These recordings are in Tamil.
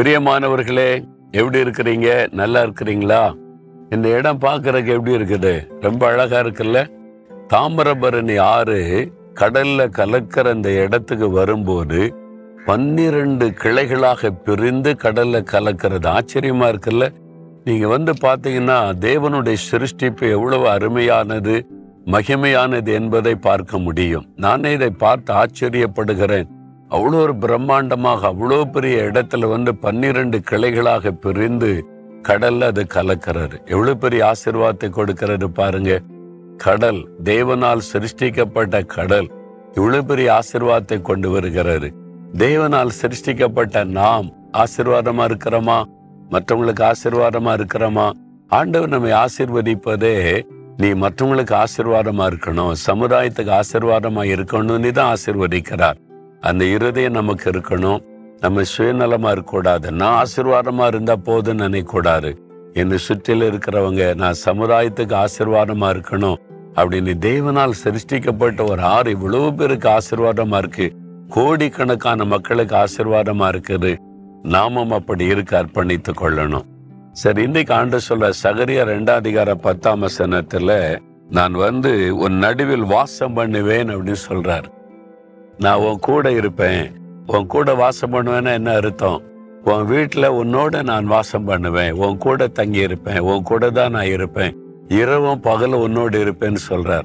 பிரியமானவர்களே எப்படி இருக்கிறீங்க? நல்லா இருக்கிறீங்களா? இந்த இடம் பார்க்கறதுக்கு எப்படி இருக்குது? ரொம்ப அழகா இருக்குல்ல? தாமிரபரணி ஆறு கடல்ல கலக்கிற அந்த இடத்துக்கு வரும்போது பன்னிரண்டு கிளைகளாக பிரிந்து கடல்ல கலக்கிறது ஆச்சரியமா இருக்குல்ல? நீங்க வந்து பாத்தீங்கன்னா தேவனுடைய சிருஷ்டிப்பு எவ்வளவு அருமையானது மகிமையானது என்பதை பார்க்க முடியும். நானே இதை பார்த்து ஆச்சரியப்படுகிறேன். அவ்வளோ ஒரு பிரம்மாண்டமாக அவ்வளோ பெரிய இடத்துல வந்து பன்னிரண்டு கிளைகளாக பிரிந்து கடல்ல அது கலக்கிறாரு. எவ்வளவு பெரிய ஆசிர்வாதத்தை கொடுக்கிறது பாருங்க. கடல் தேவனால் சிருஷ்டிக்கப்பட்ட கடல். இவ்வளவு பெரிய ஆசிர்வாதத்தை கொண்டு வருகிறாரு. தேவனால் சிருஷ்டிக்கப்பட்ட நாம் ஆசிர்வாதமா இருக்கிறோமா? மற்றவங்களுக்கு ஆசிர்வாதமா இருக்கிறோமா? ஆண்டவர் நம்மை ஆசிர்வதிப்பதே நீ மற்றவங்களுக்கு ஆசிர்வாதமா இருக்கணும். சமுதாயத்துக்கு ஆசிர்வாதமா இருக்கணும்னு தான் ஆசிர்வதிக்கிறார். அந்த இருதயம் நமக்கு இருக்கணும். நம்ம சுயநலமா இருக்கக்கூடாது. நான் ஆசீர்வாதமா இருந்தா போதும்னு நினைக்கக்கூடாது என்னை சுற்றில இருக்கிறவங்க நான் சமுதாயத்துக்கு ஆசீர்வாதமா இருக்கணும் அப்படின்னு தேவனால் சிருஷ்டிக்கப்பட்ட ஒரு ஆறு இவ்வளவு பேருக்கு ஆசீர்வாதமா இருக்கு. கோடிக்கணக்கான மக்களுக்கு ஆசீர்வாதமா இருக்குது. நாமும் அப்படி இருக்க அர்ப்பணித்துக் கொள்ளணும். சரி இன்னைக்கு ஆண்டு சொல்ல சகரியா ரெண்டாம் அதிகார பத்தாம் வசனத்துல நான் வந்து உன் நடுவில் வாசம் பண்ணுவேன் அப்படின்னு சொல்றாரு. நான் உன் கூட இருப்பேன். உன் கூட வாசம் பண்ணுவேன்னா என்ன அர்த்தம்? உன் வீட்டுல உன்னோட நான் வாசம் பண்ணுவேன். உன் கூட தங்கி இருப்பேன். உன் கூட தான் நான் இருப்பேன். இரவும் பகலும் உன்னோடு இருப்பேன்னு சொல்றார்.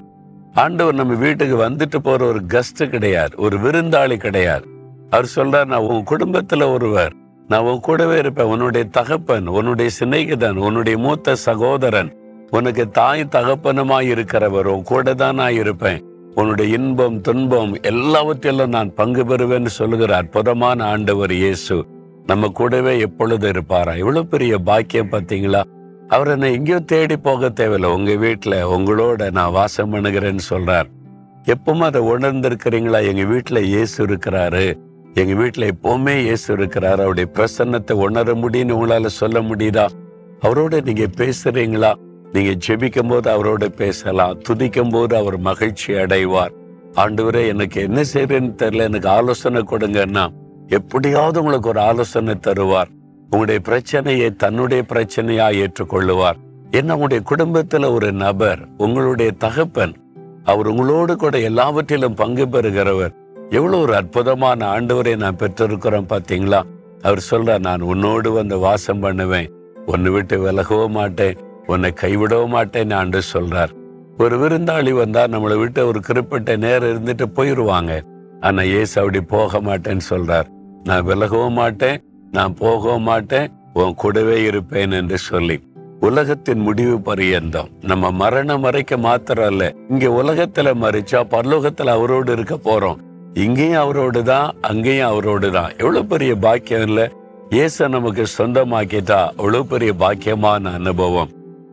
ஆண்டவர் நம்ம வீட்டுக்கு வந்துட்டு போற ஒரு கெஸ்ட் கிடையாது. ஒரு விருந்தாளி கிடையாது. அவர் சொல்றார் நான் உன் குடும்பத்துல ஒருவர். நான் உன் கூடவே இருப்பேன். உன்னுடைய தகப்பன் உன்னுடைய சிநேகிதன் உன்னுடைய மூத்த சகோதரன். உனக்கு தாய் தகப்பனுமாய் இருக்கிறவர். உன் கூட தான் நான் இருப்பேன். உன்னுடைய இன்பம் துன்பம் எல்லாவற்றிலும் நான் பங்கு பெறுவேன்னு சொல்லுகிற அற்புதமான ஆண்டவர் இயேசு நம்ம கூடவே எப்பொழுது இருப்பாரா? இவ்வளவு பெரிய பாக்கியம் பார்த்தீங்களா? அவர் என்னை எங்கேயோ தேடி போக தேவையில்லை. உங்க வீட்டுல உங்களோட நான் வாசம் பண்ணுகிறேன்னு சொல்றார். எப்பவுமே அதை உணர்ந்திருக்கிறீங்களா? எங்க வீட்டில் இயேசு இருக்கிறாரு. எங்க வீட்டுல எப்பவுமே இயேசு இருக்கிறாரு. அவருடைய பிரசன்னத்தை உணர முடியும்னு உங்களால சொல்ல முடியுதா? அவரோட நீங்க பேசுறீங்களா? நீங்கள் ஜெபிக்கும் போது அவரோட பேசலாம். துதிக்கும் போது அவர் மகிழ்ச்சி அடைவார். ஆண்டவரே எனக்கு என்ன செய்யறேன்னு தெரியல. எனக்கு ஆலோசனை கொடுங்கன்னா எப்படியாவது உங்களுக்கு ஒரு ஆலோசனை தருவார். உங்களுடைய பிரச்சனையை தன்னுடைய பிரச்சனையா ஏற்றுக்கொள்ளுவார். என்ன உங்களுடைய குடும்பத்துல ஒரு நபர் உங்களுடைய தகப்பன் அவர் உங்களோடு கூட எல்லாவற்றிலும் பங்கு பெறுகிறவர். எவ்வளவு ஒரு அற்புதமான ஆண்டவரை நான் பெற்றிருக்கிறோம் பாத்தீங்களா அவர் சொல்ற நான் உன்னோடு வந்து வாசம் பண்ணுவேன். உன்னை விட்டு விலகவும் மாட்டேன். உன்னை கைவிடவும் மாட்டேன்னு ஆண்டு சொல்றார். ஒரு விருந்தாளி வந்தா நம்மளை விட்டு ஒரு குறிப்பிட்ட நேரம் இருந்துட்டு போயிடுவாங்க ஆனா ஏசு அப்படி போக மாட்டேன்னு சொல்றார். நான் விலகவும் மாட்டேன் நான் போகவும் மாட்டேன் உன் கூடவே இருப்பேன் என்று சொல்லி. உலகத்தின் முடிவு பரியந்தம். நம்ம மரணம் வரைக்கும் மாத்திரம் இல்ல இங்க உலகத்துல மறிச்சா பரலோகத்துல அவரோடு இருக்க போறோம். இங்கேயும் அவரோடு தான் அங்கேயும் அவரோடு தான். எவ்வளவு பெரிய பாக்கியம் இல்ல? இயேசு நமக்கு சொந்தமாக்கிட்டா அவ்வளவு பெரிய பாக்கியமான அனுபவம்.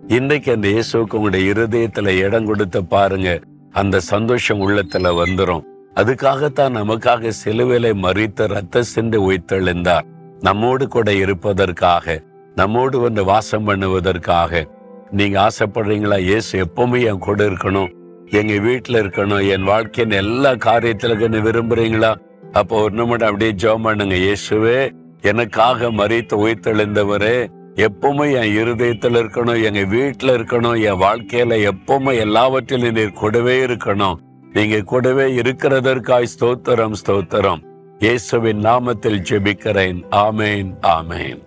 இன்னைக்கு அந்த இயேசுக்கு உங்களுடைய இருதயத்துல இடம் கொடுத்து பாருங்க. அந்த சந்தோஷம் உள்ளத்துல வந்துரும். அதுக்காகத்தான் நமக்காக சிலுவிலை மறித்து ரத்த சிந்து உயிர்த்தெழுந்தார். நம்மோடு கூட இருப்பதற்காக நம்மோடு வந்து வாசம் பண்ணுவதற்காக. நீங்க ஆசைப்படுறீங்களா? இயேசு எப்பவுமே என் கூட இருக்கணும். எங்க வீட்டுல இருக்கணும். என் வாழ்க்கையின் எல்லா காரியத்திலும் விரும்புறீங்களா? அப்போ ஒரு நிமிடம் அப்படியே ஜோம் பண்ணுங்க. இயேசுவே எனக்காக மறித்து உயிர்த்தெழுந்தவரே எப்பவுமே என் இருதயத்தில் இருக்கணும் எங்க வீட்டில் இருக்கணும் என் வாழ்க்கையில எப்பவுமே எல்லாவற்றிலும் நீர் கூடவே இருக்கணும். நீங்க கூடவே இருக்கிறதற்காய் ஸ்தோத்திரம் ஸ்தோத்திரம். இயேசுவின் நாமத்தில் ஜெபிக்கிறேன். ஆமேன் ஆமேன்.